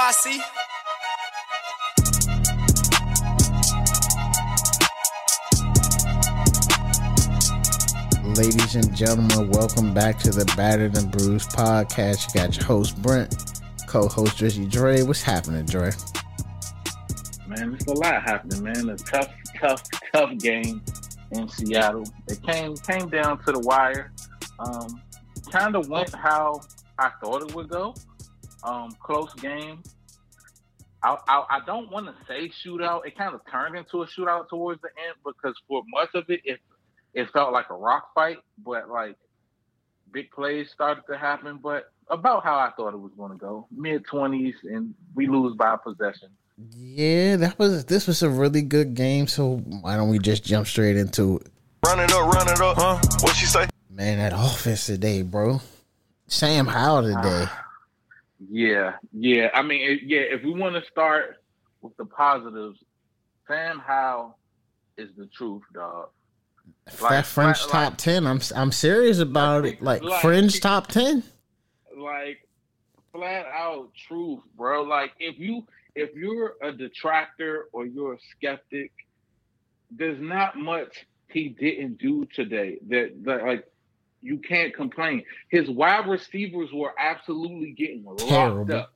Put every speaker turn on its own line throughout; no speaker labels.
NYC.
Ladies and gentlemen, welcome back to the Battered and Bruised podcast. You got your host Brent, co-host Drizzy Dre. What's happening, Dre?
Man, it's a lot happening, man. A tough, tough, tough game in Seattle. It came came down to the wire. Um, kind of went how I thought it would go. Um, close game. I, I, I don't want to say shootout. It kind of turned into a shootout towards the end because for much of it, it it felt like a rock fight. But like big plays started to happen. But about how I thought it was going to go, mid twenties, and we lose by possession.
Yeah, that was this was a really good game. So why don't we just jump straight into it?
Run it up, run it up, huh? What she say?
Man, that offense today, bro. Sam Howell today.
Yeah, yeah. I mean, it, yeah. If we want to start with the positives, Sam Howell is the truth, dog.
Like, that French like, top ten, I'm I'm serious about it. Like, like French top ten.
Like flat out truth, bro. Like if you if you're a detractor or you're a skeptic, there's not much he didn't do today that, that like you can't complain. His wide receivers were absolutely getting Terrible. locked up.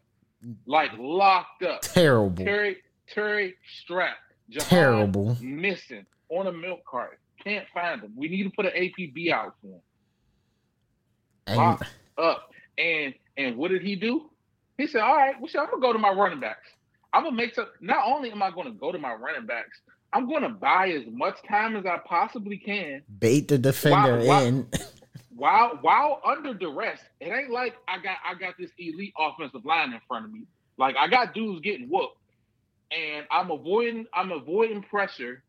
Like locked up.
Terrible.
Terry Terry Strap.
Terrible.
Missing on a milk cart. Can't find him. We need to put an APB out for him. And, locked up. And and what did he do? He said, All right, well, I'm gonna go to my running backs. I'm gonna make some. Not only am I gonna go to my running backs, I'm gonna buy as much time as I possibly can.
Bait the defender while, in.
While, while under duress, it ain't like I got I got this elite offensive line in front of me. Like I got dudes getting whooped, and I'm avoiding I'm avoiding pressure,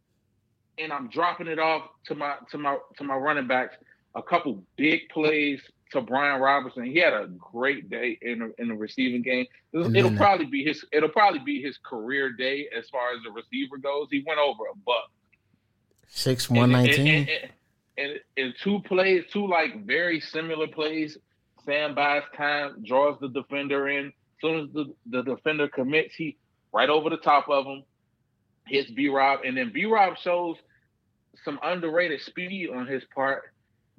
and I'm dropping it off to my to my to my running backs. A couple big plays to Brian Robinson. He had a great day in the, in the receiving game. It'll, it'll uh, probably be his. It'll probably be his career day as far as the receiver goes. He went over a buck.
Six one nineteen.
And in two plays, two like very similar plays, Sam buys time, draws the defender in. As soon as the, the defender commits, he right over the top of him, hits B Rob, and then B Rob shows some underrated speed on his part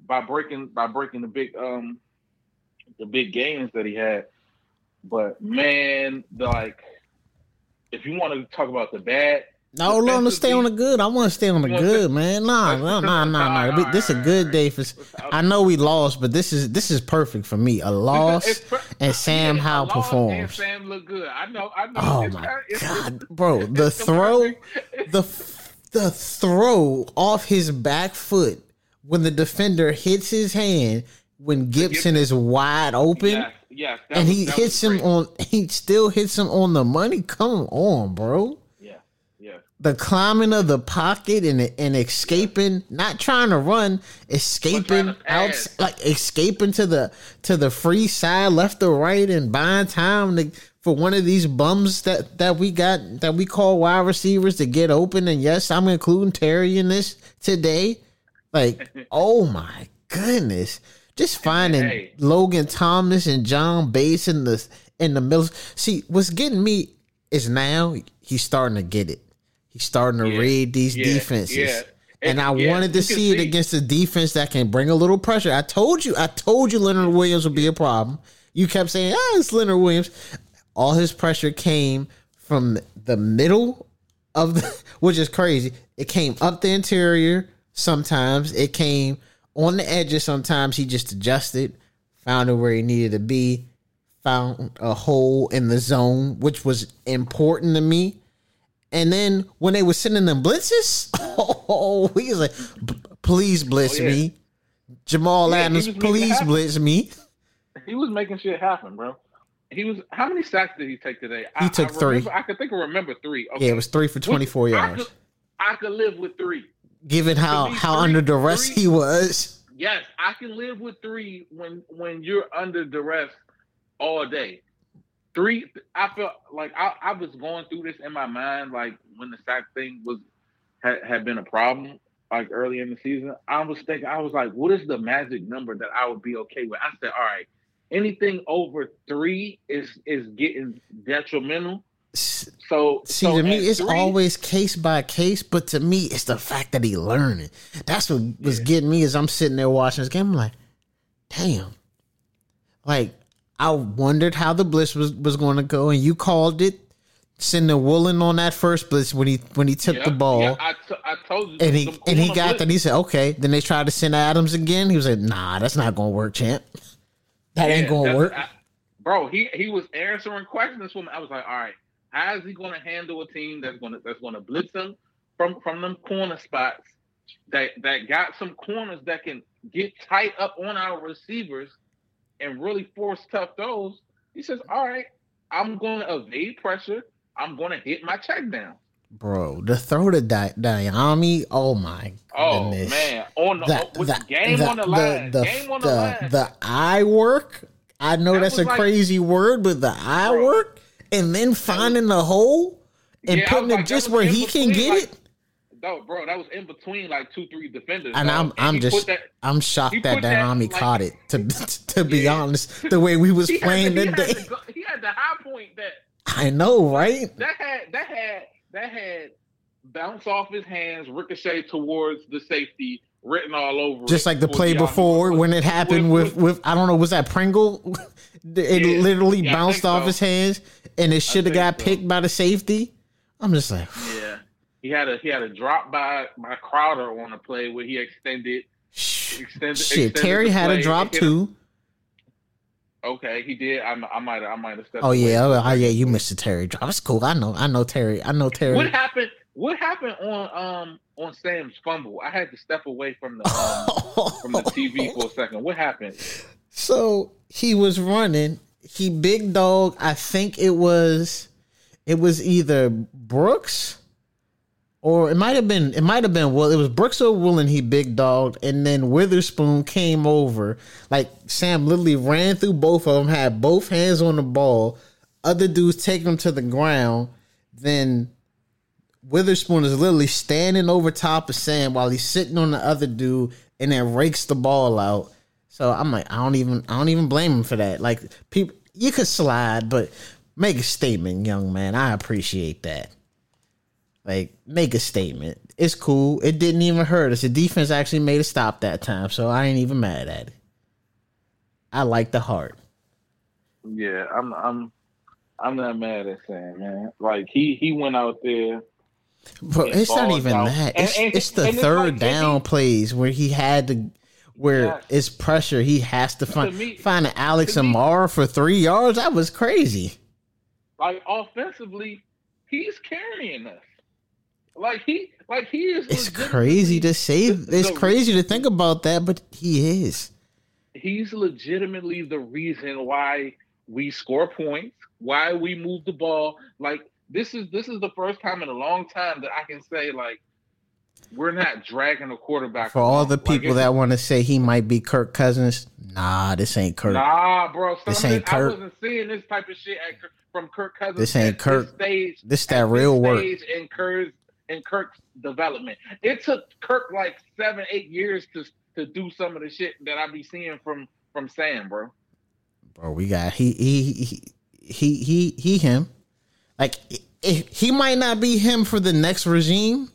by breaking by breaking the big um the big gains that he had. But man, the, like if you want to talk about the bad,
no, want to stay on the good. I want to stay on the good, man. Nah, nah, nah, nah, nah. This is a good day for. I know we lost, but this is this is perfect for me. A loss and Sam Howell performs.
Sam look good. I know. I know. Oh
my god, bro! The throw, the the throw off his back foot when the defender hits his hand when Gibson is wide open. Yes,
yes
and he hits him on. He still hits him on the money. Come on, bro. The climbing of the pocket and and escaping, not trying to run, escaping out, like escaping to the to the free side, left or right, and buying time to, for one of these bums that that we got that we call wide receivers to get open. And yes, I'm including Terry in this today like, oh my goodness. Just finding hey. Logan Thomas and John Bates in the in the middle. See, what's getting me is now he's starting to get it. He's starting to yeah. read these yeah. defenses. Yeah. And, I wanted to see it against a defense that can bring a little pressure. I told you, I told you Leonard Williams would be a problem. You kept saying, "Ah, it's Leonard Williams." All his pressure came from the middle of the, which is crazy. It came up the interior, sometimes. It came on the edges sometimes. He just adjusted, found it where he needed to be, found a hole in the zone, which was important to me. And then when they were sending them blitzes, oh, he was like, please blitz oh, yeah. me. Jamal yeah, Adams, please blitz me.
He was making shit happen, bro. He was how many sacks did he take today?
He I, took
I
three.
Remember, I could think of remember three. Okay.
Yeah, it was three for twenty four yards.
I could, I could live with three
given how how three, under duress three, he was.
Yes, I can live with three when when you're under duress all day. Three, I felt like I, I was going through this in my mind, like when the sack thing was had, had been a problem, like early in the season. I was thinking, I was like, what is the magic number that I would be okay with? I said, all right, anything over three is is getting detrimental. So
see
so
to me, it's
three-
always case by case. But to me, it's the fact that he learning. That's what was getting me as I'm sitting there watching this game. I'm like, damn. Like I wondered how the blitz was was going to go, and you called it. Sending Woolen on that first blitz when he when he took
Yeah,
the ball.
yeah, I, t- I told you.
and he
them
and he got
blitz-
that. He said, "Okay." Then they tried to send Adams again. He was like, "Nah, that's not gonna work, champ. That ain't gonna work."
I- bro, he he was answering questions from. I was like, all right, how is he going to handle a team that's going to that's going to blitz him from from them corner spots that that got some corners that can get tight up on our receivers and really force tough throws? He says, all right, I'm going to evade pressure. I'm going to hit my check down.
Bro, the throw to Di- Dyami. Oh my
Oh
goodness.
man, on the,
The,
with
the,
game
the-
on the line,
the-
game on the,
the-
line.
the eye work. I know
That
that's a
like-
crazy word, but the eye
Bro.
work and then finding the hole and
Yeah,
putting it
like,
just where he can get
like,
it.
No, bro, that was in between like two, three defenders.
And
dog.
I'm I'm just
that,
I'm shocked that
that,
Dyami
like-
caught it. To to be
Yeah.
honest, the way we was
he
playing
the, he,
today,
had the, he had the high point that
I know, right?
that had that had that had bounce off his hands, ricochet towards the safety, written all over.
Just like the play before when it happened with with I don't know was that Pringle? It
Yeah.
literally
Yeah,
bounced off
so.
his hands, and it should have got
so.
picked by the safety. I'm just like.
He had a he had a drop by by Crowder on a play where he extended extended.
shit.
extended
Terry had a drop too.
Okay, he did. I, I might I might have stepped.
Oh yeah, oh, oh, yeah. You missed the Terry drop. That's cool. I know. I know Terry. I know Terry.
What happened? What happened on um on Sam's fumble? I had to step away from the um, from the TV for a second. What happened?
So he was running. He big dog. I think it was, it was either Brooks, or it might have been. It might have been. Well, it was Brooks or Woolen. He big dogged, and then Witherspoon came over. Like Sam literally ran through both of them, had both hands on the ball. Other dudes take him to the ground. Then Witherspoon is literally standing over top of Sam while he's sitting on the other dude, and then rakes the ball out. So I'm like, I don't even, I don't even blame him for that. Like people, you could slide, but make a statement, young man. I appreciate that. Like, make a statement. It's cool. It didn't even hurt us. The defense actually made a stop that time, so I ain't even mad at it. I like the heart.
Yeah, I'm I'm I'm not mad at Sam, man. Like he he went out there.
But it's not even
out.
that.
And-
It's,
and-
it's the
and it's
third
like,
down plays where he had to, where
Yes.
it's pressure. He has to find
me-
find an Alex
to me-
Armah for three yards. That was crazy.
Like offensively, he's carrying us. Like he like he is.
It's crazy to say. It's crazy to think about that, but he is.
He's legitimately the reason why we score points, why we move the ball. Like this is this is the first time in a long time that I can say like we're not dragging a quarterback.
For all the people
it's-
that want to say he might be Kirk Cousins, nah, this ain't Kirk.
Nah, bro.
This ain't
I
Kirk.
wasn't seeing this type of shit at, from Kirk Cousins.
This ain't Kirk.
stage,
This
at
that real work.
stage in Kirk's in Kirk's development. It took Kirk like seven, eight years to to do some of the shit that I be seeing from from Sam, bro.
Bro, we got he he he he he, he him. Like he might not be him for the next regime,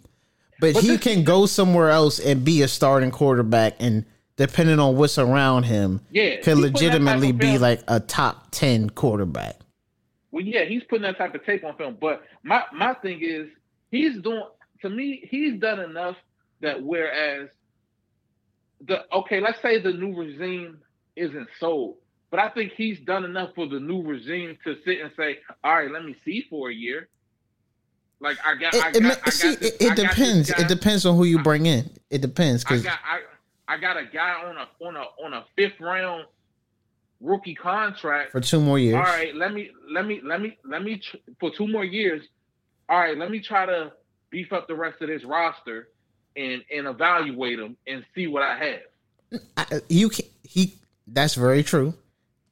but,
But
he
this-
can go somewhere else and be a starting quarterback and depending on what's around him,
Yeah,
could
he put that type
legitimately be like a top 10 quarterback.
Well, yeah, he's putting that type of tape on film. But my my thing is, he's doing to me, he's done enough that whereas the okay, let's say the new regime isn't sold, but I think he's done enough for the new regime to sit and say, all right, let me see for a year. Like I got, I
It,
got,
it,
I got
see,
this-
it, it depends. It depends on who you bring in. It depends
I
because
got I, I got a guy on a on a on a fifth round rookie contract
for two more years.
all right, let me let me let me let me tr- for two more years. All right, let me try to beef up the rest of this roster and and evaluate them and see what I have.
I, you can he that's very true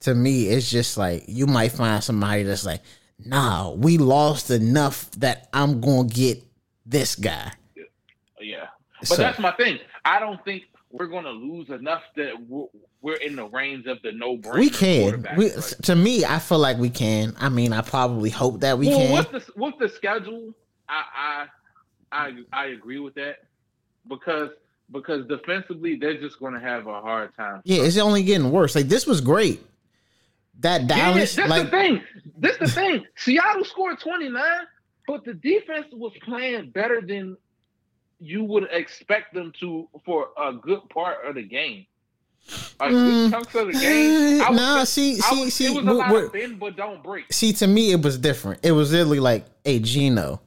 to me it's just like you might find somebody that's like nah we lost enough that i'm gonna get this guy
Yeah, but
So-
that's my thing. I don't think we're going to lose enough that we're, we're in the range of the no brainer.
We can. We, right? To me, I feel like we can. I mean, I probably hope that we well, can.
With the, with the schedule, I, I I I agree with that because because defensively they're just going to have a hard time.
Yeah, it's only getting worse. Like this was great. That Dallas,
yeah,
that's like,
the thing. That's the thing. Seattle scored twenty nine, but the defense was playing better than you would expect them to for a good part of the game. Good mm, chunks of the game.
I nah, see, see, was, see. It was a lot
of bend but don't break.
See, to me, it was different. It was literally like, "Hey, Geno,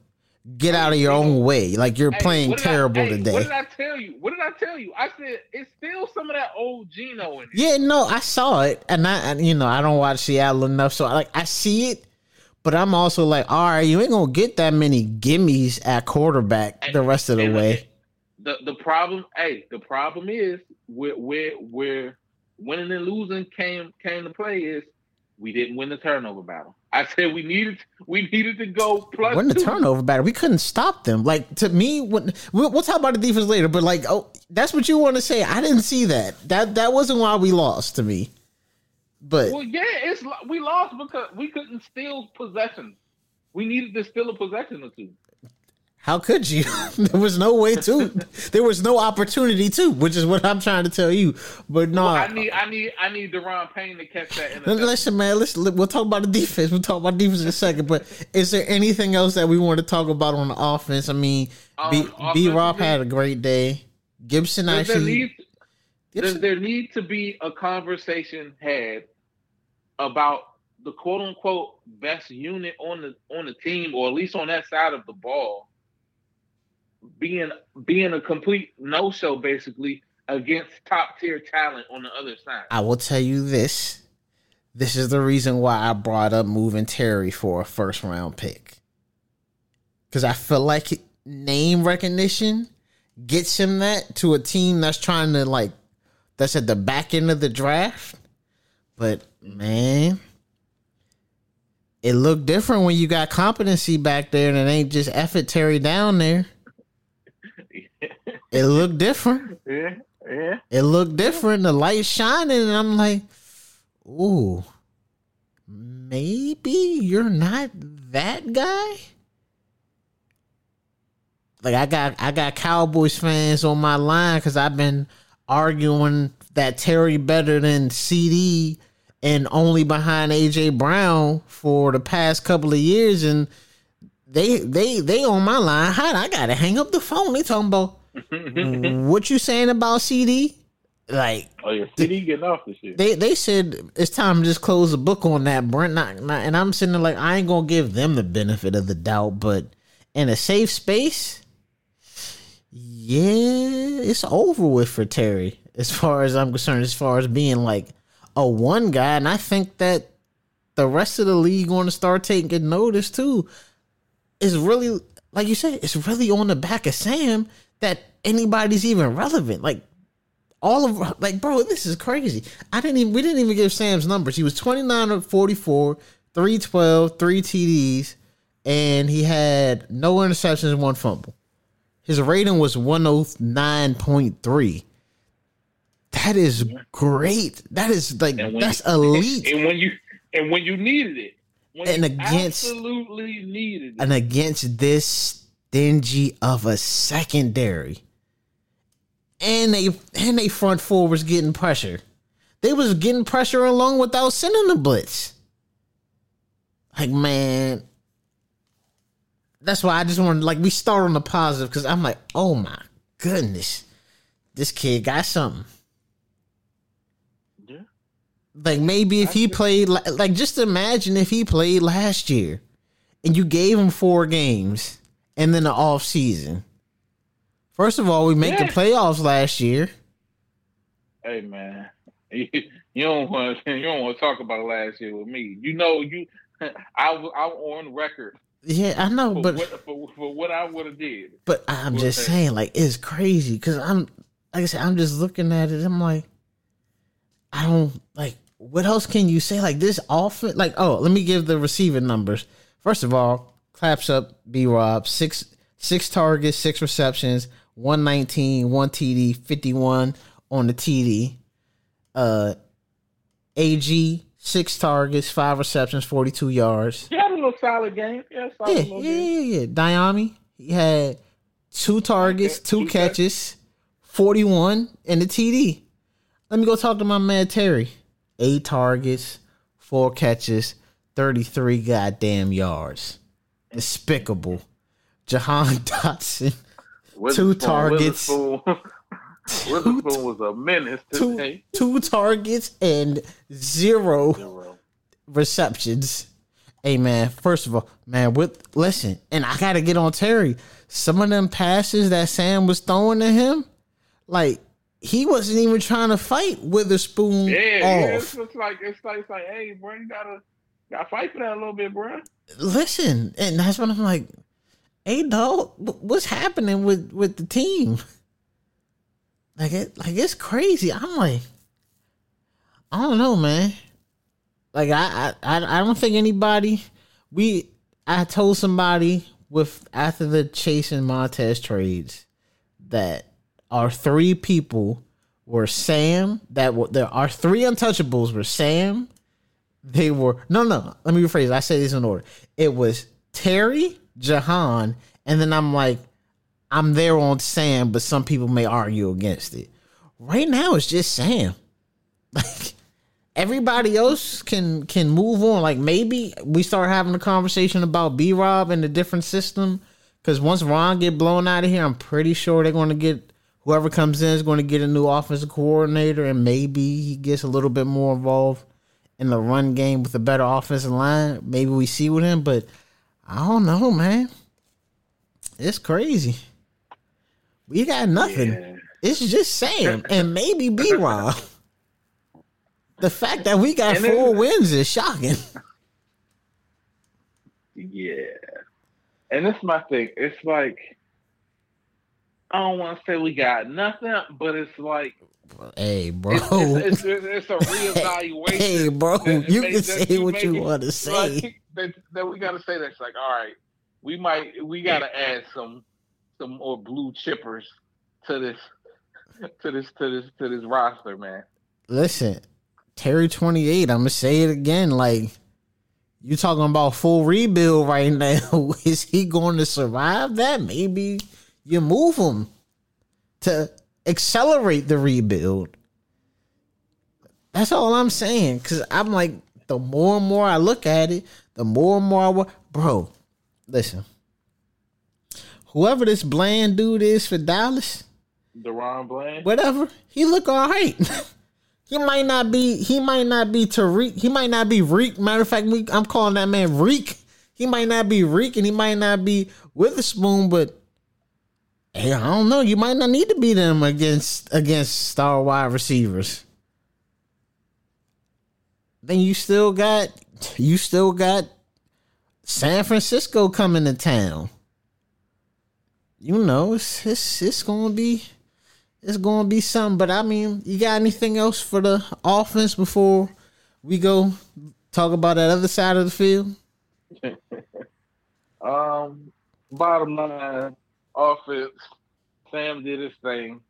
get out of your own way. Like you're hey, playing terrible
I,
hey, today."
What did I tell you? What did I tell you? I said it's still some of that old Geno in
Yeah, no, I saw it, and I, you know, I don't watch Seattle enough, so I, like I see it. But I'm also like, all right, you ain't gonna get that many gimmies at quarterback the rest of the way
the the problem, hey, the problem is where where where winning and losing came came to play is we didn't win the turnover battle. I said we needed we needed to go plus.
Win the turnover battle. We couldn't stop them. Like to me, when we'll, we'll talk about the defense later. But like, oh, that's what you want to say. I didn't see that. That that wasn't why we lost to me. But
well, yeah, it's we lost because we couldn't steal possession. We needed to steal a possession or two.
How could you? there was no way to. there was no opportunity to, which is what I'm trying to tell you. But no, well,
I need, I need, I need Daron Payne to catch that.
Listen, man. Listen, we'll talk about the defense. We'll talk about defense in a second. But is there anything else that we want to talk about on the offense? I mean, um, B, B Rob had a great day. Gibson does actually. There need,
Gibson, does there need to be a conversation had about the quote unquote best unit on the on the team, or at least on that side of the ball? being being a complete no show basically against top tier talent on the other side.
I will tell you this. This is the reason why I brought up moving Terry for a first round pick. Cause I feel like name recognition gets him that to a team that's trying to like that's at the back end of the draft. But man, it looked different when you got competency back there and it ain't just effort Terry down there. It looked different.
Yeah, yeah.
It looked different. The light shining, and I'm like, ooh, maybe you're not that guy. Like I got I got Cowboys fans on my line because I've been arguing that Terry better than CeeDee and only behind AJ Brown for the past couple of years, and they they they on my line. How I gotta hang up the phone? They talking about what you saying about CeeDee? Like,
oh yeah, CeeDee getting off the shit.
They they said it's time to just close the book on that, Brent. Not, not, and I'm sitting there like I ain't gonna give them the benefit of the doubt, but in a safe space, yeah, it's over with for Terry. As far as I'm concerned, as far as being like a one guy, and I think that the rest of the league going to start taking notice too. Is really like you said, it's really on the back of Sam that anybody's even relevant. Like all of like bro, this is crazy. I didn't even we didn't even give Sam's numbers. He was 29 of 44, 312, 3 TDs, and he had no interceptions and one fumble. His rating was 109.3. That is great. That is like that's
you,
elite.
And when you and when you needed it.
and against
absolutely needed it.
And against this stingy of a secondary. And they and they front four was getting pressure. They was getting pressure along without sending the blitz. Like man, that's why I just want like we start on the positive because I'm like, oh my goodness, this kid got something. Like maybe if he played like just imagine if he played last year and you gave him four games and then the off season. First of all, we make yeah. the playoffs last year.
Hey man, you, don't want you don't want to talk about last year with me. You know you, I I'm on record.
Yeah, I know, but
what, for, for, what I would have did.
But I'm just saying, like it's crazy because I'm like I said, I'm just looking at it. I'm like, I don't like. What else can you say? Like this often, like oh, let me give the receiving numbers. First of all, claps up B Rob. Six six targets, six receptions, 119, one TD, 51 on the TD. Uh, AG six targets, five receptions, forty two yards.
He had a little solid game. Yeah, solid
Yeah, yeah,
game.
yeah, yeah. Dyami, he had two targets, two
Two
catches, forty one, and the TD. Let me go talk to my man Terry. Eight targets, four catches, thirty three goddamn yards. Despicable. Jahan Dotson.
two
targets.
Witherspoon, Witherspoon was a menace
two, two targets and zero
Zero.
receptions. Hey man, first of all, man, with listen, and I gotta get on Terry. Some of them passes that Sam was throwing to him, like he wasn't even trying to fight Witherspoon
Yeah, yeah. It's like it's like it's like, hey, bro, you gotta gotta fight for that a little bit, bro.
Listen, and that's when I'm like, hey dog, what's happening with with the team? Like it, like it's crazy. I'm like, I don't know, man. Like I, I, I I don't think anybody. We, I told somebody with after the Chase and Montez trades that our three people were Sam. That were there. Our three untouchables were Sam. They were no, no. Let me rephrase. I say this in order. It was Terry, Jahan, and then I'm like, I'm there on Sam, but some people may argue against it. Right now, it's just Sam. Like everybody else can can move on. Like maybe we start having a conversation about B Rob and the different system. Because once Ron get blown out of here, I'm pretty sure they're going to get whoever comes in is going to get a new offensive coordinator, and maybe he gets a little bit more involved in the run game with a better offensive line. Maybe we see with him, but I don't know, man. It's crazy. We got nothing.
Yeah.
It's just Sam and maybe B Rob. The fact that we got
And then-
four wins is shocking.
Yeah. And this is my thing. It's like I don't want to say we got nothing, but it's like
Hey, bro.
it's, it's, it's, it's a reevaluation.
Hey, bro.
that-
You
that-
can
that
say
you
what you want to say.
like, that, that we got to say that's like, all right, we might we got to add some some more blue chippers to this to this to this to this roster, man.
Listen, Terry 28, I'm going to say it again. Like, you talking about full rebuild right now. Is he going to survive that? Maybe you move him to accelerate the rebuild. That's all I'm saying. Cause I'm like, the more and more I look at it, the more and more I wa- bro. Listen, whoever this bland dude is for Dallas,
DaRon Bland.
whatever, he look all right. he might not be. He might not be Tariq. He might not be Reek. Matter of fact, we, I'm calling that man Reek. He might not be Reek, and he might not be Witherspoon, but hey, I don't know. You might not need to beat them against against star wide receivers. Then you still got you still got San Francisco coming to town. You know, it's it's, it's gonna be it's gonna be something. But I mean, you got anything else for the offense before we go talk about that other side of the field?
Um, bottom line, offense. Sam did his thing.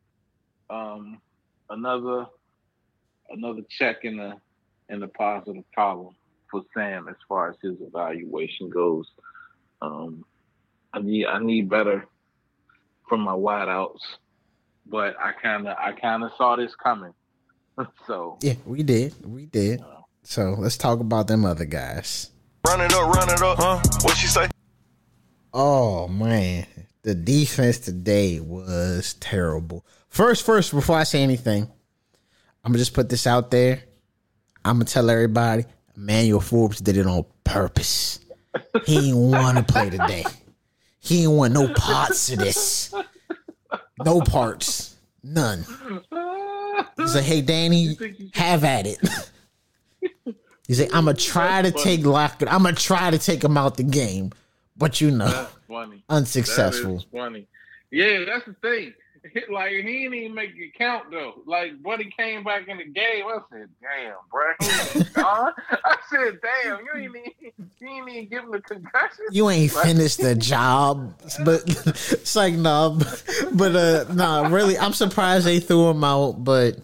Um, another another check in the in the positive column for Sam as far as his evaluation goes. Um, I need I need better from my wideouts, but I kind of I kind of saw this coming. so
Yeah, we did, we did. So let's talk about them other guys.
Run it up, run it up, huh? What she say?
Oh man, the defense today was terrible. First, first, before I say anything, I'm gonna just put this out there. I'm gonna tell everybody, Emmanuel Forbes did it on purpose. He didn't want to play today. He didn't want no parts of this. No parts, none. He's like, "Hey, Danny, have at it." He's like, "I'm gonna try to take Lockett. I'm gonna try to take him out the game, but you know."
Funny.
unsuccessful.
Funny. Yeah, that's the thing. like he didn't even make it count though. Like Buddy came back in the game. I said, "Damn, bro." I said, "Damn, you ain't even, you ain't even give him the concussion.
You ain't
Like-
finished the job." But it's like no, but uh, no, really, I'm surprised they threw him out. But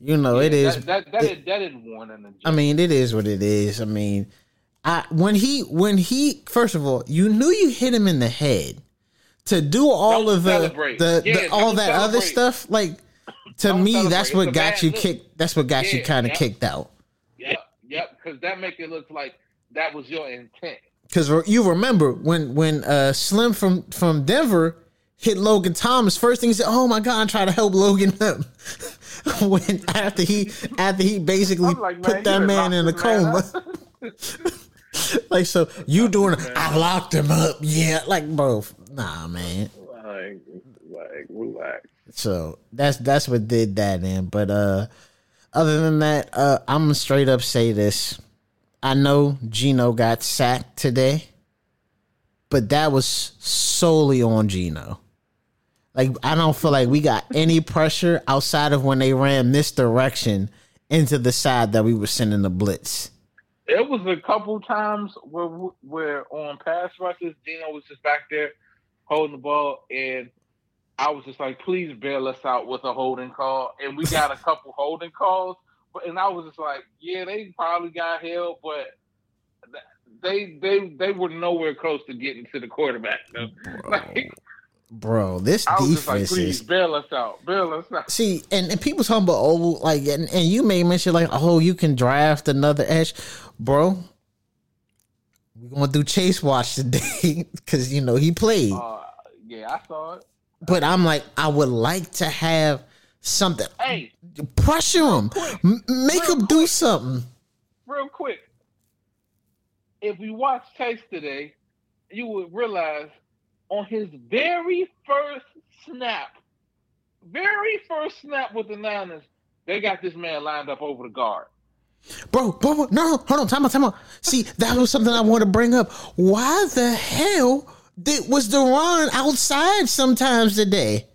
you know, it
Yeah,
is.
that that that, is, that is one.
I mean, it is what it is. I mean, I when he when he first of all, you knew you hit him in the head to do all
Don't
of the
celebrate.
the,
Yeah,
the all that other stuff. Like to
Don't
me,
celebrate.
that's
It's
what
a
got you
look.
kicked. That's what got you kind of
yeah.
kicked out.
Yep, yep, because that make it look like that was your intent.
Because you remember when when uh, Slim from from Denver hit Logan Thomas, first thing he said, "Oh my God, I'm trying to help Logan up." when after he after he basically
like,
put that man in a coma. like so, you doing? I locked him up. Yeah, like bro, nah, man.
Like, like, relax.
So that's that's what did that in. But uh other than that, uh I'm gonna straight up say this. I know Geno got sacked today, but that was solely on Geno. Like I don't feel like we got any pressure outside of when they ran misdirection into the side that we were sending the blitz.
It was a couple times where where on pass rushes, Dino was just back there holding the ball, and I was just like, "Please bail us out with a holding call." And we got a couple holding calls, but and I was just like, "Yeah, they probably got held, but they they they were nowhere close to getting to the quarterback." Like,
Bro, this
I just like, "Please
is
bail us out, bail us out."
See, and, and people talking about oh, like, and, and you may mention like, oh, you can draft another edge, bro. We're gonna do Chase Watch today because you know he played,
Uh, yeah, I saw it.
but I'm like, I would like to have something.
Hey,
Pressure him, M- make him do something.
real quick, if you watch Chase today, you would realize on his very first snap, very first snap with the Niners, they got this man lined up over the guard.
Bro, bro, bro, no, hold on, time out, time out. See, that was something I want to bring up. Why the hell did was the run outside sometimes today?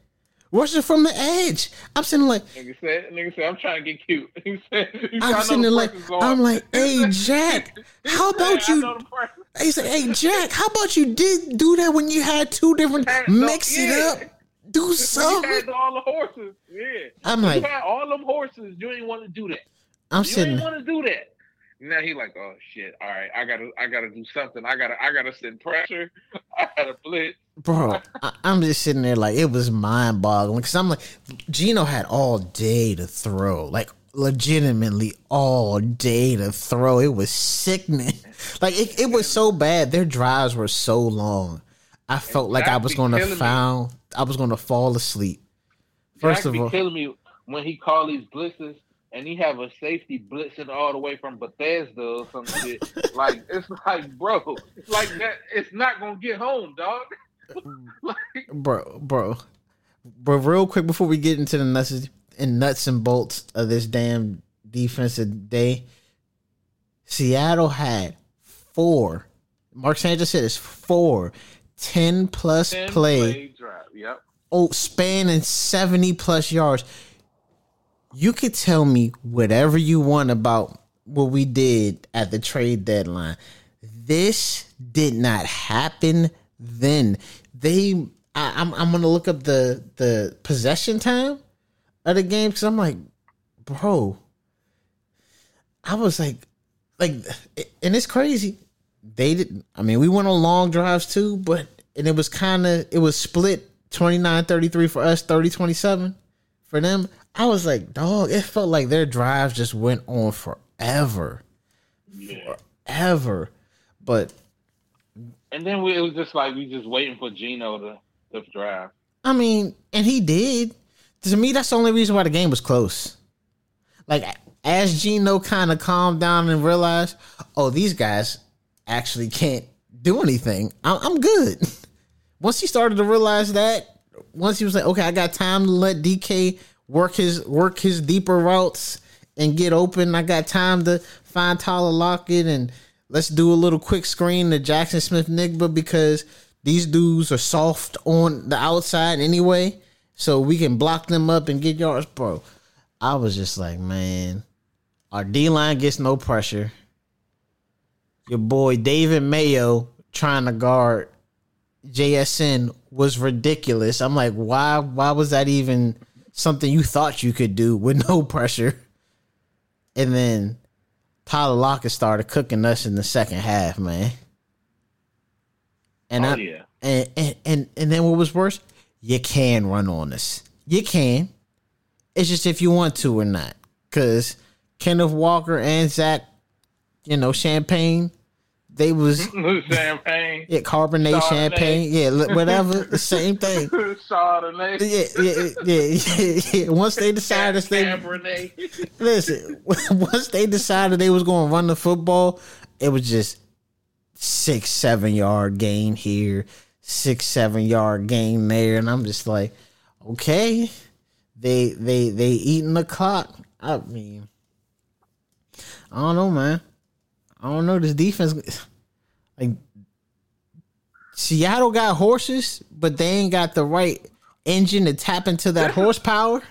Rushing from the edge. I'm sitting like,
Nigga said, nigga said, I'm trying to get cute. He said, he
I'm sitting like. I'm like, hey Jack, how about you?
know the pressure."
He said, hey Jack, how about you did do that when you had two different mix it
yeah.
up, do
When you
something.
had all the horses, yeah.
I'm
When you
like,
had all them horses, you ain't want to do that.
I'm
You
sitting.
ain't want to do that. Now he like, oh shit. All right, I gotta, I gotta do something. I gotta, I gotta send pressure. I gotta blitz.
Bro, I, I'm just sitting there like it was mind boggling because I'm like, Geno had all day to throw, like legitimately all day to throw. It was sickening. Like it, it was so bad. Their drives were so long. I felt like I was going to
killing me.
found. I was going to fall asleep. First
Jack
of
be
all,
killing me when he called these blitzes and he have a safety blitzing all the way from Bethesda or some shit. like it's like, bro, it's like that. It's not gonna get home, dog. like,
bro, bro, bro. Real quick before we get into the nuts and nuts and bolts of this damn defensive day, Seattle had four. Mark Sanchez said it's four 10 plus
10
play,
drive. Yep.
oh, spanning 70 plus yards. You could tell me whatever you want about what we did at the trade deadline. This did not happen then. They, I, I'm, I'm gonna look up the the possession time of the game because I'm like, bro. I was like, like, and it's crazy. They didn't. I mean, we went on long drives too, but and it was kind of it was split 29-33 for us, 30-27 for them. I was like, dog, it felt like their drives just went on forever.
Yeah.
Forever. But
And then we, it was just like we just waiting for Geno to to drive.
I mean, and he did. To me, that's the only reason why the game was close. Like as Geno kind of calmed down and realized, oh, these guys actually can't do anything. I'm, I'm good. Once he started to realize that, once he was like, okay, I got time to let DK work his work his deeper routes and get open. I got time to find Tyler Lockett and let's do a little quick screen to Jaxon Smith-Njigba because these dudes are soft on the outside anyway. so we can block them up and get yards, bro. I was just like, man, our D line gets no pressure. Your boy David Mayo trying to guard JSN was ridiculous. I'm like, why? Why was that even something you thought you could do with no pressure? And then Tyler Lockett started cooking us in the second half, man. And
Oh,
I,
yeah.
and, and and and then what was worse? You can run on us. You can. It's just if you want to or not. Cause Kenneth Walker and Zach, you know, Champagne, they was
Champagne,
yeah, carbonate
Chardonnay.
champagne, yeah, whatever, the same thing.
Chardonnay,
Yeah, yeah, yeah, yeah, yeah. Once they decided stay, listen, once they decided they was going to run the football, it was just six, seven yard gain here, six, seven yard gain there, and I'm just like, okay, they they they eating the clock. I mean, I don't know, man. I don't know. This defense, like Seattle got horses, but they ain't got the right engine to tap into that horsepower.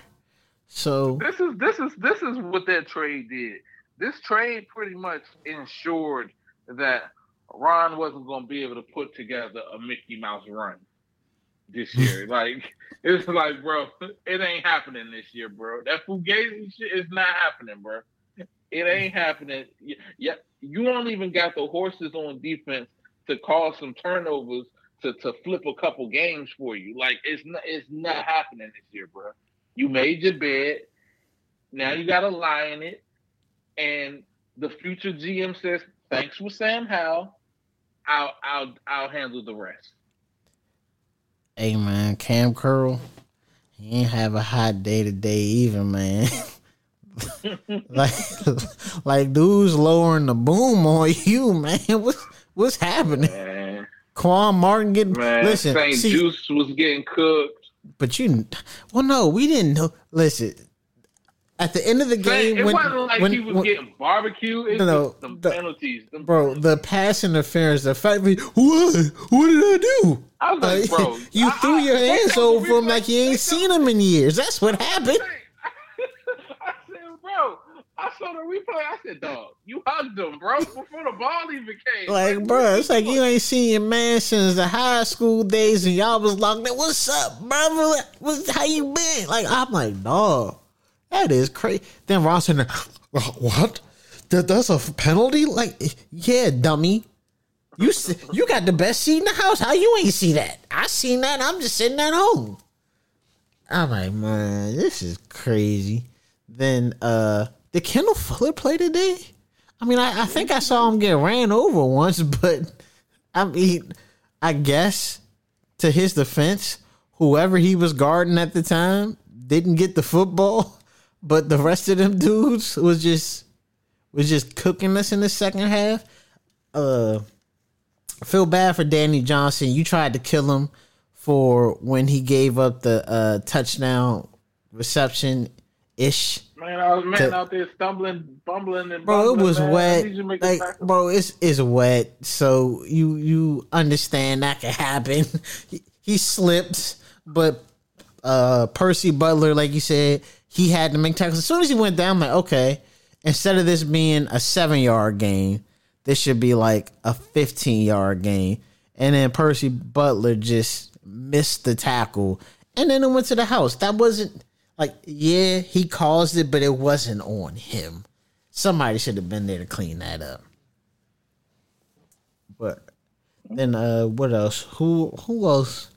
So
This is this is this is what that trade did. This trade pretty much ensured that Ron wasn't going to be able to put together a Mickey Mouse run this year. like it's like, bro, it ain't happening this year, bro. That Fugazi shit is not happening, bro. It ain't happening. Yeah, you don't even got the horses on defense to cause some turnovers to, to flip a couple games for you. Like it's not it's not happening this year, bro. You made your bed. Now you got to lie in it. And the future GM says, "Thanks for Sam Howell. I'll I'll I'll handle the rest."
Hey man, Cam Curl, he ain't have a hot day today either, man. like, like dudes lowering the boom on you, man. What's what's happening?
Man,
Quan Martin getting
man,
listen,
St.
see,
Juice was getting cooked.
but you, well, no, we didn't know. Listen, at the end of the game,
it
when,
wasn't like
when-
he was
when-
getting barbecue. It's
No, no,
some
the-
penalties. Them
bro, the pass interference, the fact that what, what did I do?
I was like,
Like,
bro,
you
I-
threw
I-
your
they
hands over him like you ain't seen him in years. That's what happened.
I saw the replay. I said, dog, you hugged him, bro, before the ball even came.
Like,
what
bro, it's like you ain't seen your man since the high school days, and y'all was locked in. What's up, brother? What's how you been? Like, I'm like, dog, that is crazy. Then Ross in there, "Uh, what? That that's a penalty? Like, yeah, dummy. You you got the best seat in the house. How you ain't see that? I seen that. I'm just sitting at home. I'm like, man, this is crazy. Then uh did Kendall Fuller play today? I mean, I, I think I saw him get ran over once, but I mean, I guess to his defense, whoever he was guarding at the time didn't get the football, but the rest of them dudes was just was just cooking us in the second half. Uh, feel bad for Danny Johnson. You tried to kill him for when he gave up the uh, touchdown reception ish.
Man, I was man
to-
out there stumbling, bumbling, and
Bro, it was
man.
Wet.
need you to make a
Like, bro, it's it's wet, so you you understand that could happen. he, he slipped, but uh Percy Butler, like you said, he had to make tackles. As soon as he went down, I'm like, okay, instead of this being a seven yard game, this should be like a 15 yard game. And then Percy Butler just missed the tackle, and then it went to the house. That wasn't like, yeah, he caused it, but it wasn't on him. Somebody should have been there to clean that up. But then, uh, what else? Who who else?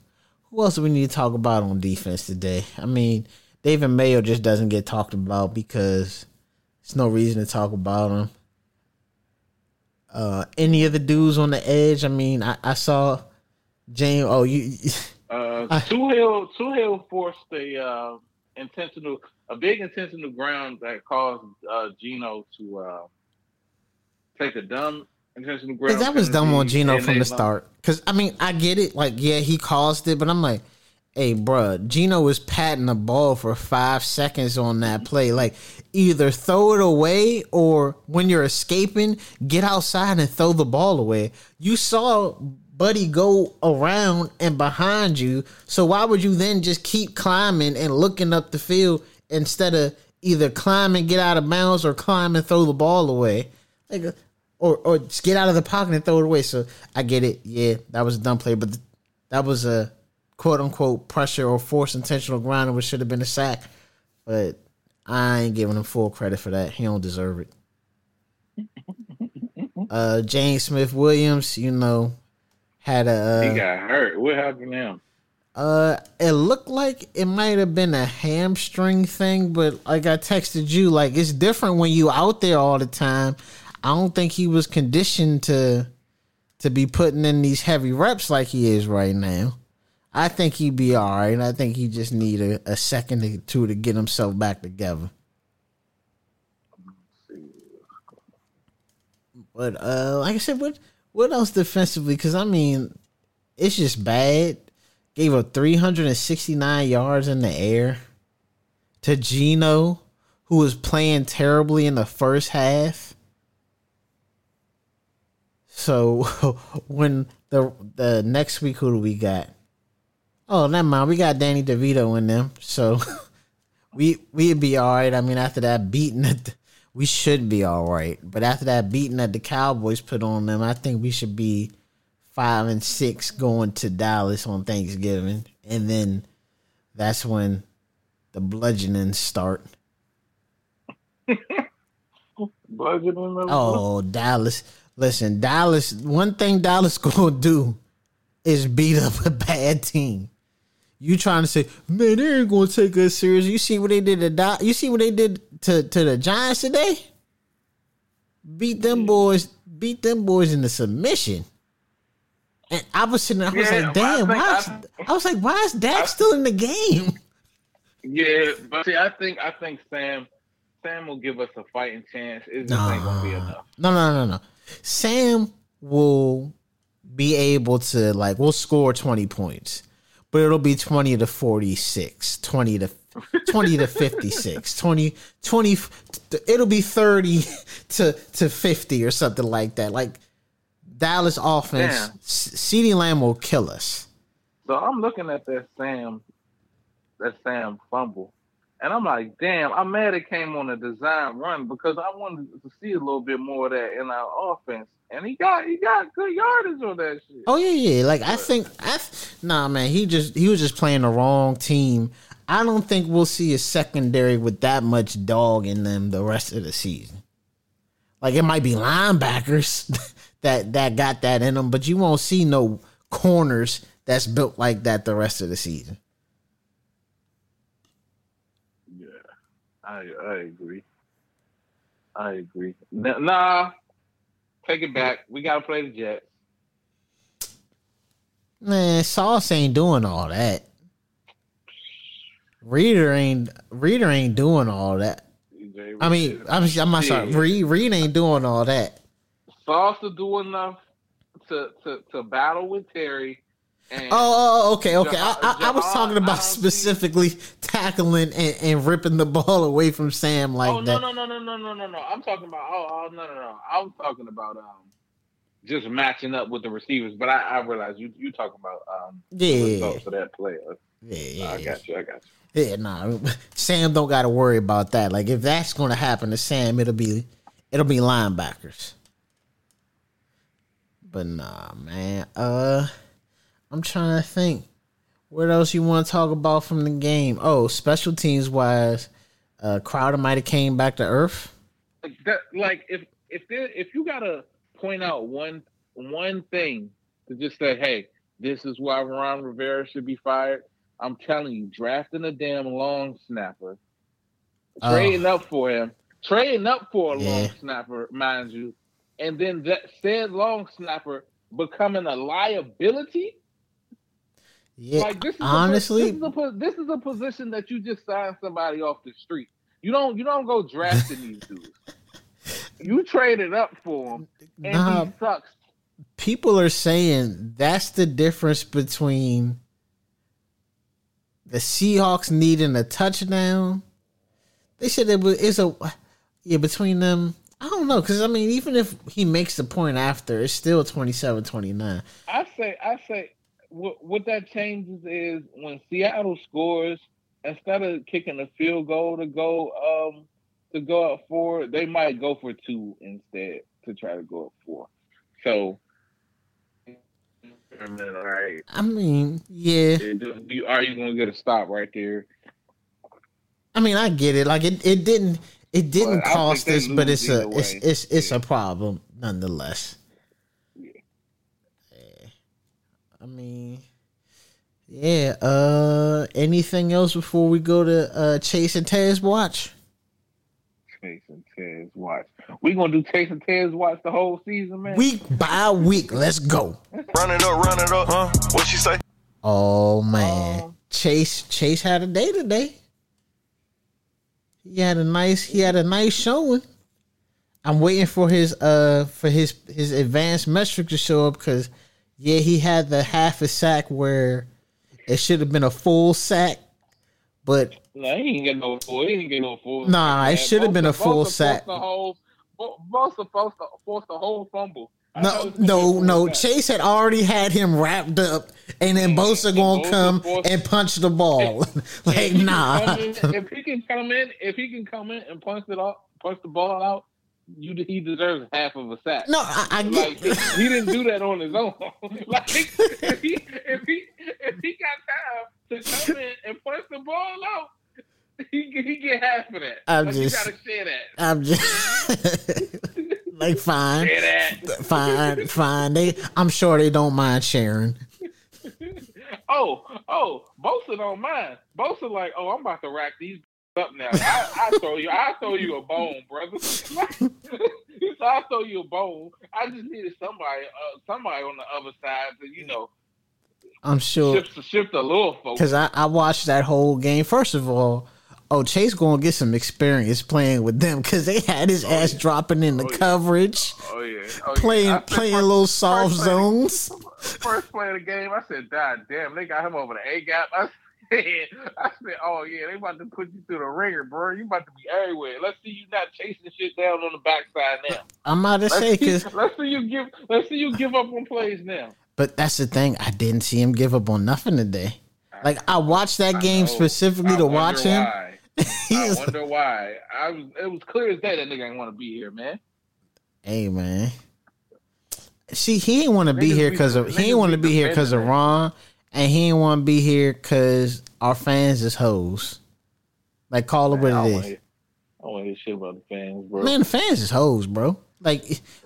Who else do we need to talk about on defense today? I mean, David Mayo just doesn't get talked about because there's no reason to talk about him. Uh, any of the dudes on the edge? I mean, I, I saw James. Oh, you.
Uh, Toohill, Two Hill forced a uh, intentional, a big intentional ground that caused uh, Geno to uh, take a dumb intentional ground.
Cause that was dumb on
Geno
from the start. Cause I mean, I get it. Like, yeah, he caused it, but I'm like, hey, bruh, Geno was patting the ball for five seconds on that play. Like, either throw it away or when you're escaping, get outside and throw the ball away. You saw Buddy go around and behind you. So why would you then just keep climbing and looking up the field instead of either climb and get out of bounds or climb and throw the ball away? Like, or or just get out of the pocket and throw it away. So I get it. Yeah, that was a dumb play, but that was a quote unquote pressure or force intentional grounding, which should have been a sack. But I ain't giving him full credit for that. He don't deserve it. Uh, James Smith Williams, you know, had a. Uh,
he got hurt. What happened to him?
Uh, it looked like it might have been a hamstring thing, but like I texted you, like it's different when you out there all the time. I don't think he was conditioned to to be putting in these heavy reps like he is right now. I think he'd be all right. I think he just need a, a second or two to get himself back together. But uh, like I said, what what else defensively? Because I mean, it's just bad. Gave up 369 yards in the air to Geno, who was playing terribly in the first half. So when the the next week, who do we got? Oh, never mind. We got Danny DeVito in them, so we we'd be all right. I mean, after that beating, it, we should be all right. But after that beating that the Cowboys put on them, I think we should be five and six going to Dallas on Thanksgiving, and then that's when the bludgeoning start.
Bludgeoning.
Oh, Dallas! Listen, Dallas. One thing Dallas gonna do is beat up a bad team. You trying to say, man, they ain't gonna take us serious. You see what they did to Do- you see what they did to, to the Giants today? Beat them boys, beat them boys in the submission. And I was sitting there, I was
Yeah,
like,
I
damn, why
I-
is, I was like, why is Dak still in the game?
Yeah, but see, I think I think Sam Sam will give us a fighting chance. It just ain't gonna be enough.
No, no, no, no. Sam will be able to like we'll score 20 points. But it'll be 20 to 46, 20 to 20 to 56, 20 20 it'll be 30 to to 50 or something like that. Like Dallas offense. CeeDee Lamb will kill us.
So I'm looking at that Sam, that Sam fumble, and I'm like, damn, I'm mad it came on a design run because I wanted to see a little bit more of that in our offense, and he got he got good yardage on that shit.
Oh yeah, yeah. Like I think I nah man, he just he was just playing the wrong team. I don't think we'll see a secondary with that much dog in them the rest of the season. Like it might be linebackers that that got that in them, but you won't see no corners that's built like that the rest of the season.
Yeah, I I agree. I agree. Nah, take it back. We gotta play the Jets.
Man, Sauce ain't doing all that. Reader ain't Reader ain't doing all that. I mean, I'm I'm not sorry. Reed Reed ain't doing all that.
Sauce to do enough to to to battle with Terry. And
oh, oh, oh okay, okay. Ja- I, I, I, was talking about
specifically see...
tackling and, and, ripping the ball away from Sam like
oh,
that.
No, no, no, no, no, no, no. I'm talking about. Oh, oh, no, no, no. I was talking about um, just matching up with the receivers. But I, I realize you you talking about um,
yeah,
results of that player.
Uh, yeah, yeah,
I got you. I got you.
Yeah, nah. Sam don't got to worry about that. Like if that's going to happen to Sam, it'll be it'll be linebackers. But nah, man. Uh. I'm trying to think. What else you want to talk about from the game? Oh, special teams wise, uh, Crowder might have came back to earth.
Like, that, like if if there, if you gotta point out one one thing to just say, hey, this is why Ron Rivera should be fired. I'm telling you, drafting a damn long snapper,
Oh.
trading up for him, trading up for a
Yeah.
long snapper, mind you, and then that said long snapper becoming a liability.
Yeah,
Like this is
honestly,
a, this is a this is a position that you just sign somebody off the street. You don't you don't go drafting these dudes. You traded up for him, and
Nah.
he sucks.
people are saying that's the difference between the Seahawks needing a touchdown. They said it was it's a yeah between them. I don't know because I mean even if he makes the point after, it's still 27-29.
I say, I say, what what that changes is when Seattle scores, instead of kicking a field goal to go um to go up four, they might go for two instead to try to go up four. So, all right.
I mean, yeah.
Are you going to get a stop right there?
I mean, I get it. Like it, it didn't, it didn't well, cost us, but it's a, it's, it's, it's yeah. a problem nonetheless. Yeah. yeah. I mean, yeah. Uh, anything else before we go to uh Chase and Tez watch?
Chase and Tez watch. We gonna do Chase and Tez watch the whole season, man.
Week by week. Let's go.
run it up, run it up, huh? What she say?
Oh man, um, Chase Chase had a day today. He had a nice he had a nice showing. I'm waiting for his uh for his his advanced metric to show up because yeah he had the half a sack where it should have been a full sack, but
no, he ain't get no full. He ain't get no full.
Nah, it should have been a full sack.
The whole, both supposed to force the whole fumble.
No, no, no. Chase had already had him wrapped up, and then mm-hmm. Bosa gonna come and punch the ball. like,
if
nah.
In, if he can come in, if he can come in and punch it off, punch the ball out, you he deserves half of a sack.
No, I, I
like he didn't do that on his own. like if he if he if he got time to come in and punch the ball out, he he get half of that. I'm like, just you gotta share that. I'm
just like fine, fine, fine. They, I'm sure they don't mind sharing.
oh, oh, Bosa don't mind. Bosa like, oh, I'm about to rack these up now. I, I throw you, I throw you a bone, brother. so I throw you a bone. I just needed somebody, uh, somebody on the other side to, you know.
I'm sure
shift, shift a little folks.
because I, I watched that whole game. First of all, oh Chase gonna get some experience playing with them because they had his oh, ass yeah. dropping in the oh, coverage.
Yeah. Oh yeah, oh,
playing
yeah.
playing first, little soft zones.
first play of the game, I said, "God damn, they got him over the A gap." I "I said, oh yeah, they about to put you through the ringer, bro. You about to be everywhere. Let's see you not chasing shit down on the backside now."
I'm about to let's say
let's see you give let's see you give up on plays now.
But that's the thing. I didn't see him give up on nothing today. Like I watched that game specifically to watch him.
Why. I wonder why. I was. It was clear as day that nigga ain't want to be here, man.
Hey, man. See, he ain't want to be here because of he ain't want to be here because of Ron, and he ain't want to be here because our fans is hoes. Like, call it what it is.
I want to hear shit about the fans, bro.
Man, the fans is hoes, bro. Like,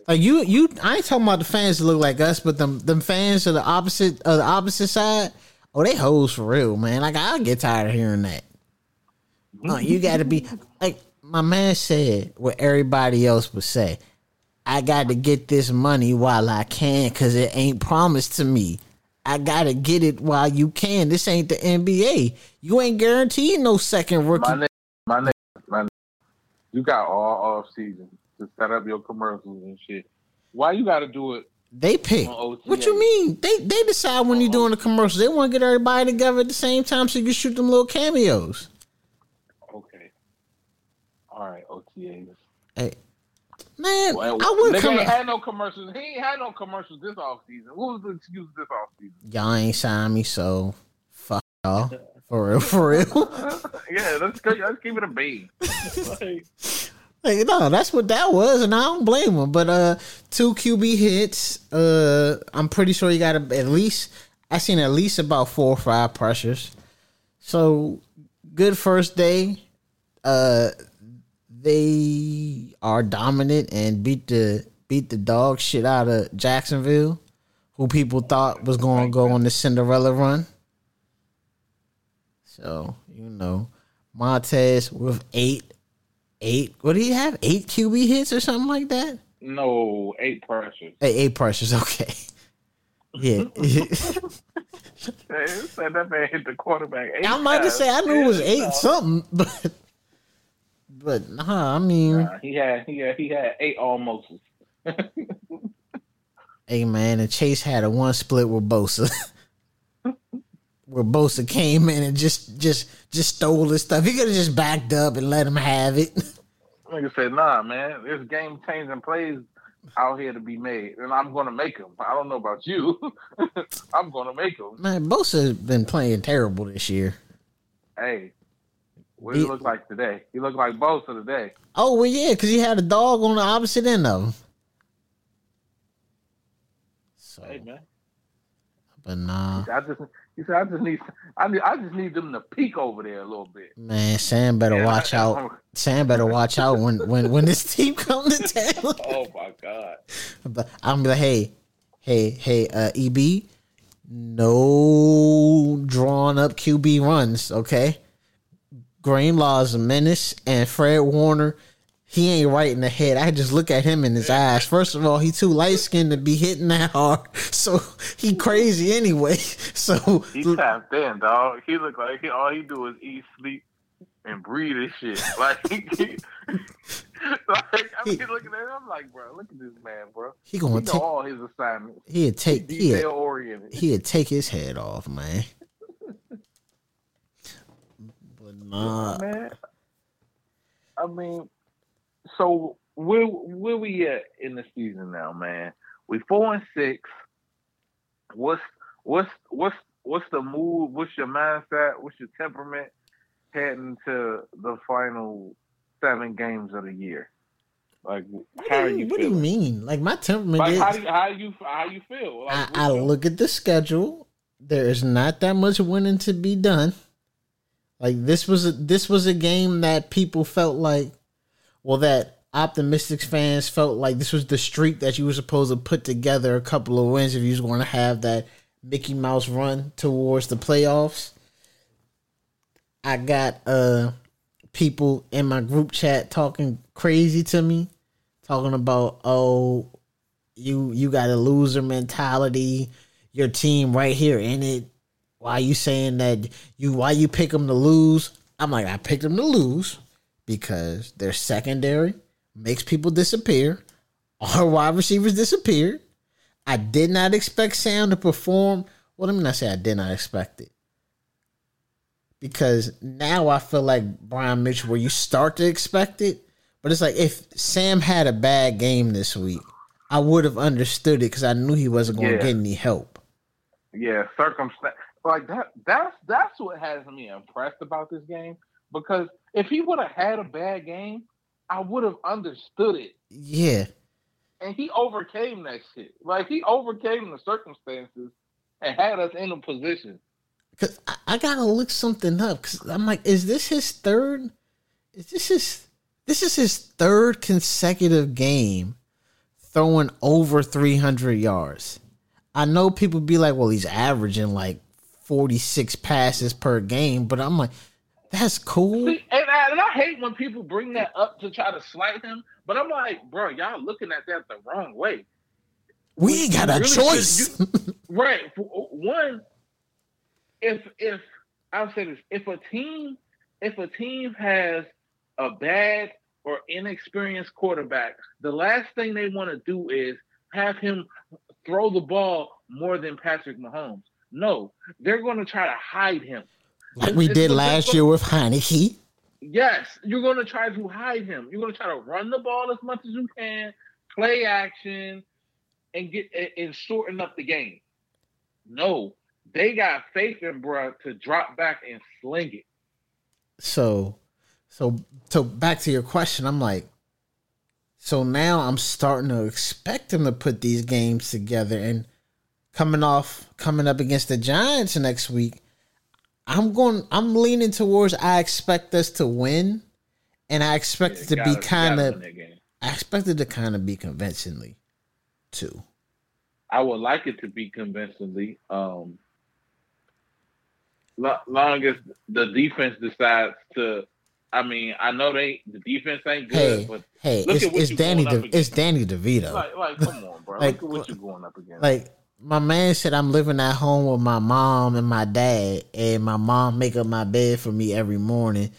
like you, you. I ain't talking about the fans that look like us, but them, them fans are the opposite, of the opposite side. Oh, they hoes for real, man. Like, I get tired of hearing that. Oh, you got to be like my man said. What everybody else would say. I got to get this money while I can because it ain't promised to me. I gotta get it while you can. This ain't the NBA. You ain't guaranteed no second rookie.
My name, my name, my name. You got all off season to set up your commercials and shit. Why you got to do it?
They pick. What you mean? They they decide when you're uh-huh. doing the commercials. They want to get everybody together at the same time so you can shoot them little cameos. Okay.
All right, OTAs.
Hey, man, well, I wouldn't
come. Ain't had no commercials. He ain't had no commercials this off season. What was the excuse this off season?
Y'all ain't signed me, so fuck y'all. For real, for real.
yeah, let's let's keep it a B.
like, like, no, that's what that was, and I don't blame him. But uh, two QB hits. Uh, I'm pretty sure you got at least. I seen at least about four or five pressures. So good first day. Uh, they are dominant and beat the beat the dog shit out of Jacksonville, who people thought was going to go on the Cinderella run. So you know, Montez with eight, eight. What do he have? Eight QB hits or something like that?
No, eight pressures.
Hey, eight pressures. Okay. Yeah.
said that man hit the quarterback.
I might have say I knew it was eight something, but but nah, I mean,
nah, he had he had he had eight almost.
hey man, and Chase had a one split with Bosa. Where Bosa came in and just just just stole his stuff. He could have just backed up and let him have it.
Nigga said, "Nah, man, there's game changing plays out here to be made, and I'm going to make them. I don't know about you. I'm going to make them.
Man, Bosa's been playing terrible this year.
Hey, what do he look like today? He look like both Bosa today.
Oh well, yeah, because he had a dog on the opposite end of him.
So, hey man.
But nah.
I just he said I just need I need I just need them to peek over there a little bit.
Man, Sam better yeah, watch I, out. Sam better watch out when when when this team comes to town.
oh my god.
But I'm like, hey, hey, hey, uh EB, no drawn up QB runs, okay? Greenlaw is a menace and Fred Warner he ain't right in the head. I just look at him in his eyes. First of all, he too light skinned to be hitting that hard, so he crazy anyway. So
he tapped in, dog. He look like he, all he do is eat, sleep, and breathe and shit. Like, he, like I mean, he, looking at him, I'm like, bro, look at this man, bro.
He gonna
he take all his assignments.
He'd take detail oriented. He'd take his head off, man. but nah,
man. I mean, so where where we at in the season now, man? We four and six. What's what's what's what's the move? What's your mindset? What's your temperament heading to the final seven games of the year? Like,
what how do you? what do you mean? Like my temperament?
Like,
is,
how do you how you how you feel?
Like, I, I look at the schedule. There is not that much winning to be done. Like this was a, this was a game that people felt like well, that optimistic fans felt like this was the streak that you were supposed to put together a couple of wins if you was going to have that Mickey Mouse run towards the playoffs. I got uh people in my group chat talking crazy to me, talking about oh you you got a loser mentality, your team right here in it. Why you saying that you why you pick them to lose? I'm like I picked them to lose because their secondary makes people disappear. Our wide receivers disappeared. I did not expect Sam to perform. Well, let me not say I did not expect it. Because now I feel like Brian Mitchell, where you start to expect it, but it's like if Sam had a bad game this week, I would have understood it because I knew he wasn't going to yeah. get any help.
Yeah, circumstance like that. That's that's what has me impressed about this game because if he would have had a bad game, I would have understood it.
Yeah.
And he overcame that shit. Like he overcame the circumstances and had us in a position.
Cause I, I gotta look something up. Cause I'm like, is this his third? Is this his? This is his third consecutive game throwing over 300 yards. I know people be like, well, he's averaging like 46 passes per game, but I'm like, that's cool.
See, and, I, and I hate when people bring that up to try to slight him, but I'm like, bro, y'all looking at that the wrong way.
We ain't got a really choice.
You, right. One, if if I'll say this, if a team if a team has a bad or inexperienced quarterback, the last thing they want to do is have him throw the ball more than Patrick Mahomes. No, they're going to try to hide him.
Like we did last year with Heinicke.
Yes, you're going to try to hide him. You're going to try to run the ball as much as you can, play action, and get and shorten up the game. No, they got faith in bruh to drop back and sling it.
So, so, so back to your question. I'm like, so now I'm starting to expect them to put these games together and coming off coming up against the Giants next week. I'm going. I'm leaning towards. I expect us to win, and I expect it to gotta, be kind of. I expect it to kind of be convincingly, too.
I would like it to be convincingly. Um, long as the defense decides to. I mean, I know they the defense ain't good,
hey,
but
hey, it's, it's Danny. De, it's Danny DeVito.
Like, like, come on, bro. like, Look at what you're going up against.
Like my man said I'm living at home with my mom and my dad, and my mom make up my bed for me every morning.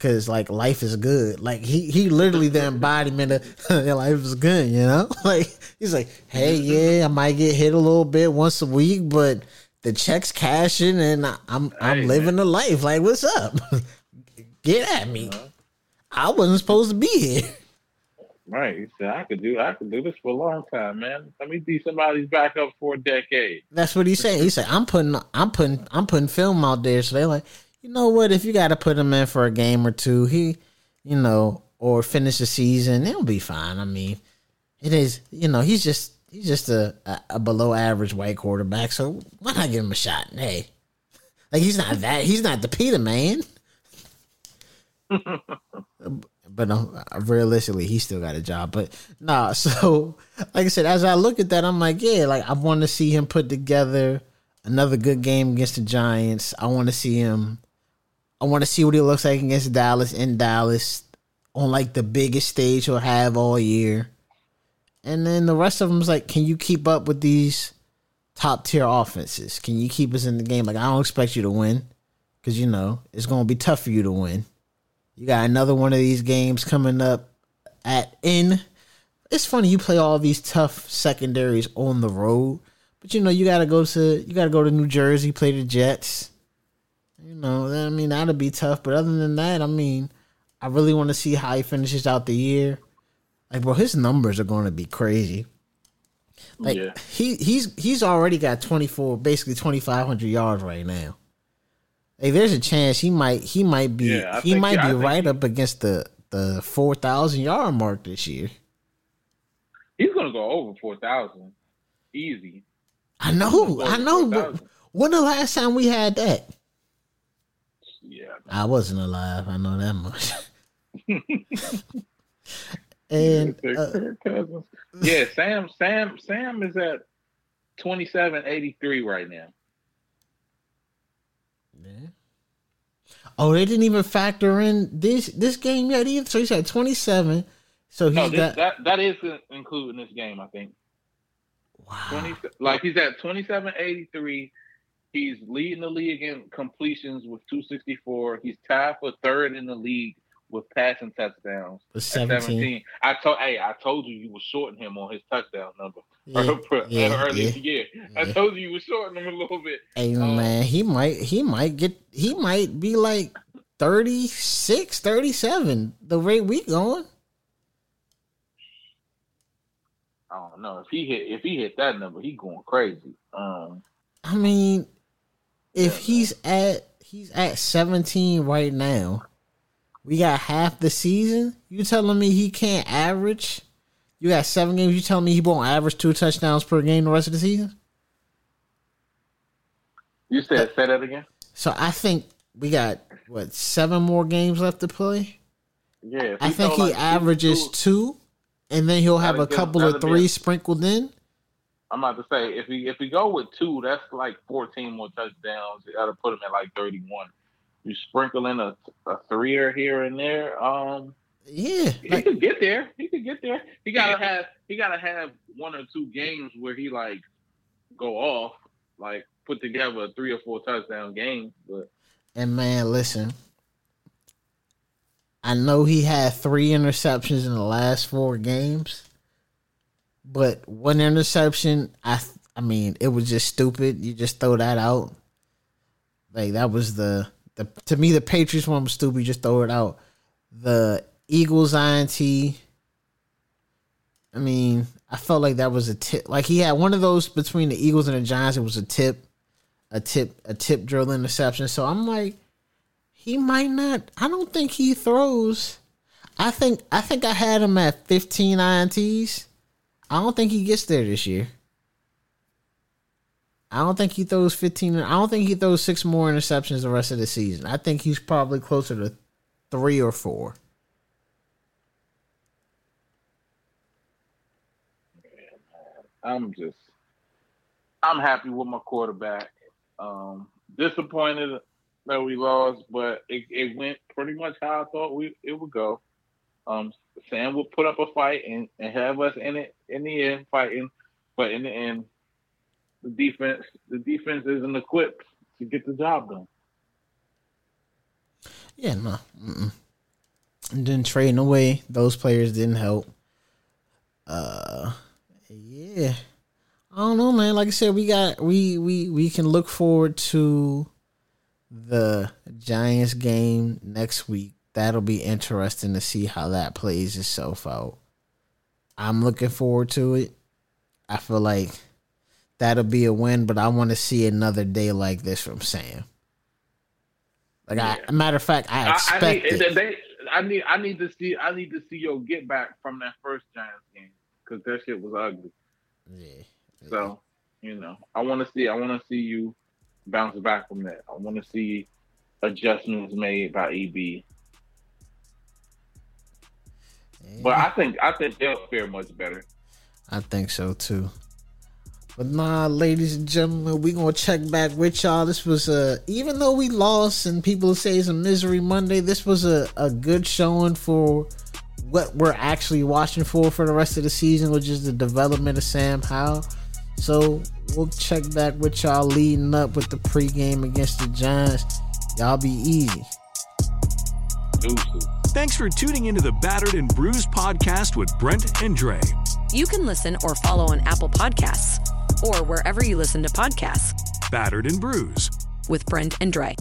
Cause like life is good. Like he he literally the embodiment of life is good, you know? Like he's like, hey, yeah, I might get hit a little bit once a week, but the check's cashing and I'm I'm hey, living man. the life. Like, what's up? get at me. Uh-huh. I wasn't supposed to be here.
Right. He said, I could do I could do this for a long time, man. Let me be somebody's backup for a decade.
That's what he said. He said, I'm putting I'm putting I'm putting film out there. So they're like, you know what, if you gotta put him in for a game or two, he you know, or finish the season, it'll be fine. I mean, it is you know, he's just he's just a, a, a below average white quarterback, so why not give him a shot? Hey. Like he's not that he's not the Peterman. Uh, but no, realistically, he still got a job. But nah, so like I said, as I look at that, I'm like, yeah, like I want to see him put together another good game against the Giants. I want to see him. I want to see what he looks like against Dallas in Dallas on like the biggest stage he'll have all year. And then the rest of them is like, can you keep up with these top tier offenses? Can you keep us in the game? Like, I don't expect you to win because you know it's going to be tough for you to win. You got another one of these games coming up at in. It's funny you play all these tough secondaries on the road, but you know you got to go to you got to go to New Jersey, play the Jets. You know, I mean that'll be tough. But other than that, I mean, I really want to see how he finishes out the year. Like, bro, his numbers are going to be crazy. Like
Yeah.
he he's he's already got twenty four, basically twenty five hundred yards right now. Hey, there's a chance he might he might be
Yeah,
he
think-
might
yeah,
be right
he-
up against the the four thousand yard mark this year.
He's gonna go over four thousand. Easy.
I know, I know.
4,000.
When the last time we had that?
Yeah.
I wasn't alive. I know that much. and uh,
yeah, Sam, Sam, Sam is at twenty seven eighty three right now.
Yeah. oh, they didn't even factor in this this game yet either. So he's at twenty seven. So he's
No, this,
got
that that is including this game. I think
wow.
twenty like he's at twenty seven eighty three. He's leading the league in completions with two sixty four. He's tied for third in the league with passing touchdowns.
with 17.
17. I told hey, I told you you were shorting him on his touchdown number
Yeah, yeah,
earlier
yeah.
the year. I told you you were shorting him a little bit.
Hey
Um,
man, he might he might get he might be like 36, 37 the rate we going.
I don't know if he hit if he hit that number, he going crazy. Um,
I mean, if
Yeah,
he's at he's at 17 right now, we got half the season. You telling me he can't average? You got seven games. You telling me he won't average two touchdowns per game the rest of the season?
you said say that again.
So I think we got what seven more games left to play.
Yeah,
I think he
like
averages
two-
two, and then he'll have a couple of three sprinkled in.
I'm about to say if he if we go with two, that's like 14 more touchdowns. You got to put him at like 31. You sprinkle in a a three or here and there. Um,
Yeah,
he
like,
could get there. He could get there. He gotta have he gotta have one or two games where he like go off, like put together a three or four touchdown game. But
and man, listen. I know he had three interceptions in the last four games, but one interception, I I mean, it was just stupid. You just throw that out. Like that was the the to me the Patriots one was stupid. You just throw it out. The Eagles INT. I mean, I felt like that was a tip. Like he had one of those between the Eagles and the Giants. It was a tip, a tip, a tip drill interception. So I'm like, he might not. I don't think he throws. I think I think I had him at 15 ints. I don't think he gets there this year. I don't think he throws 15. I don't think he throws six more interceptions the rest of the season. I think he's probably closer to three or four.
I'm just I'm happy with my quarterback. Um, disappointed that we lost, but it, it went pretty much how I thought we it would go. Um, Sam would put up a fight and, and have us in it in the end fighting, but in the end, the defense the defense isn't equipped to get the job done.
Yeah, no. Mm-mm. And then trading away those players didn't help. Uh, yeah. I don't know, man. Like I said, we got we we we can look forward to the Giants game next week. That'll be interesting to see how that plays itself out. I'm looking forward to it. I feel like that'll be a win, but I want to see another day like this from Sam. Like, yeah. I, matter of fact, I expect I, I
need, it. They, I need, I need to see, I need to see your get back from that first Giants game because that shit was ugly. Yeah. yeah. So, you know, I want to see, I want to see you bounce back from that. I want to see adjustments made by EB. But I think I think they'll fare much better.
I think so too. But nah, ladies and gentlemen, we gonna check back with y'all. This was a even though we lost and people say it's a misery Monday, this was a, a good showing for what we're actually watching for for the rest of the season, which is the development of Sam Howell. So we'll check back with y'all leading up with the pregame against the Giants. Y'all be easy.
Thanks for tuning into the Battered and Bruised podcast with Brent and Dre.
You can listen or follow on Apple Podcasts or wherever you listen to podcasts.
Battered and Bruised
with Brent and Dre.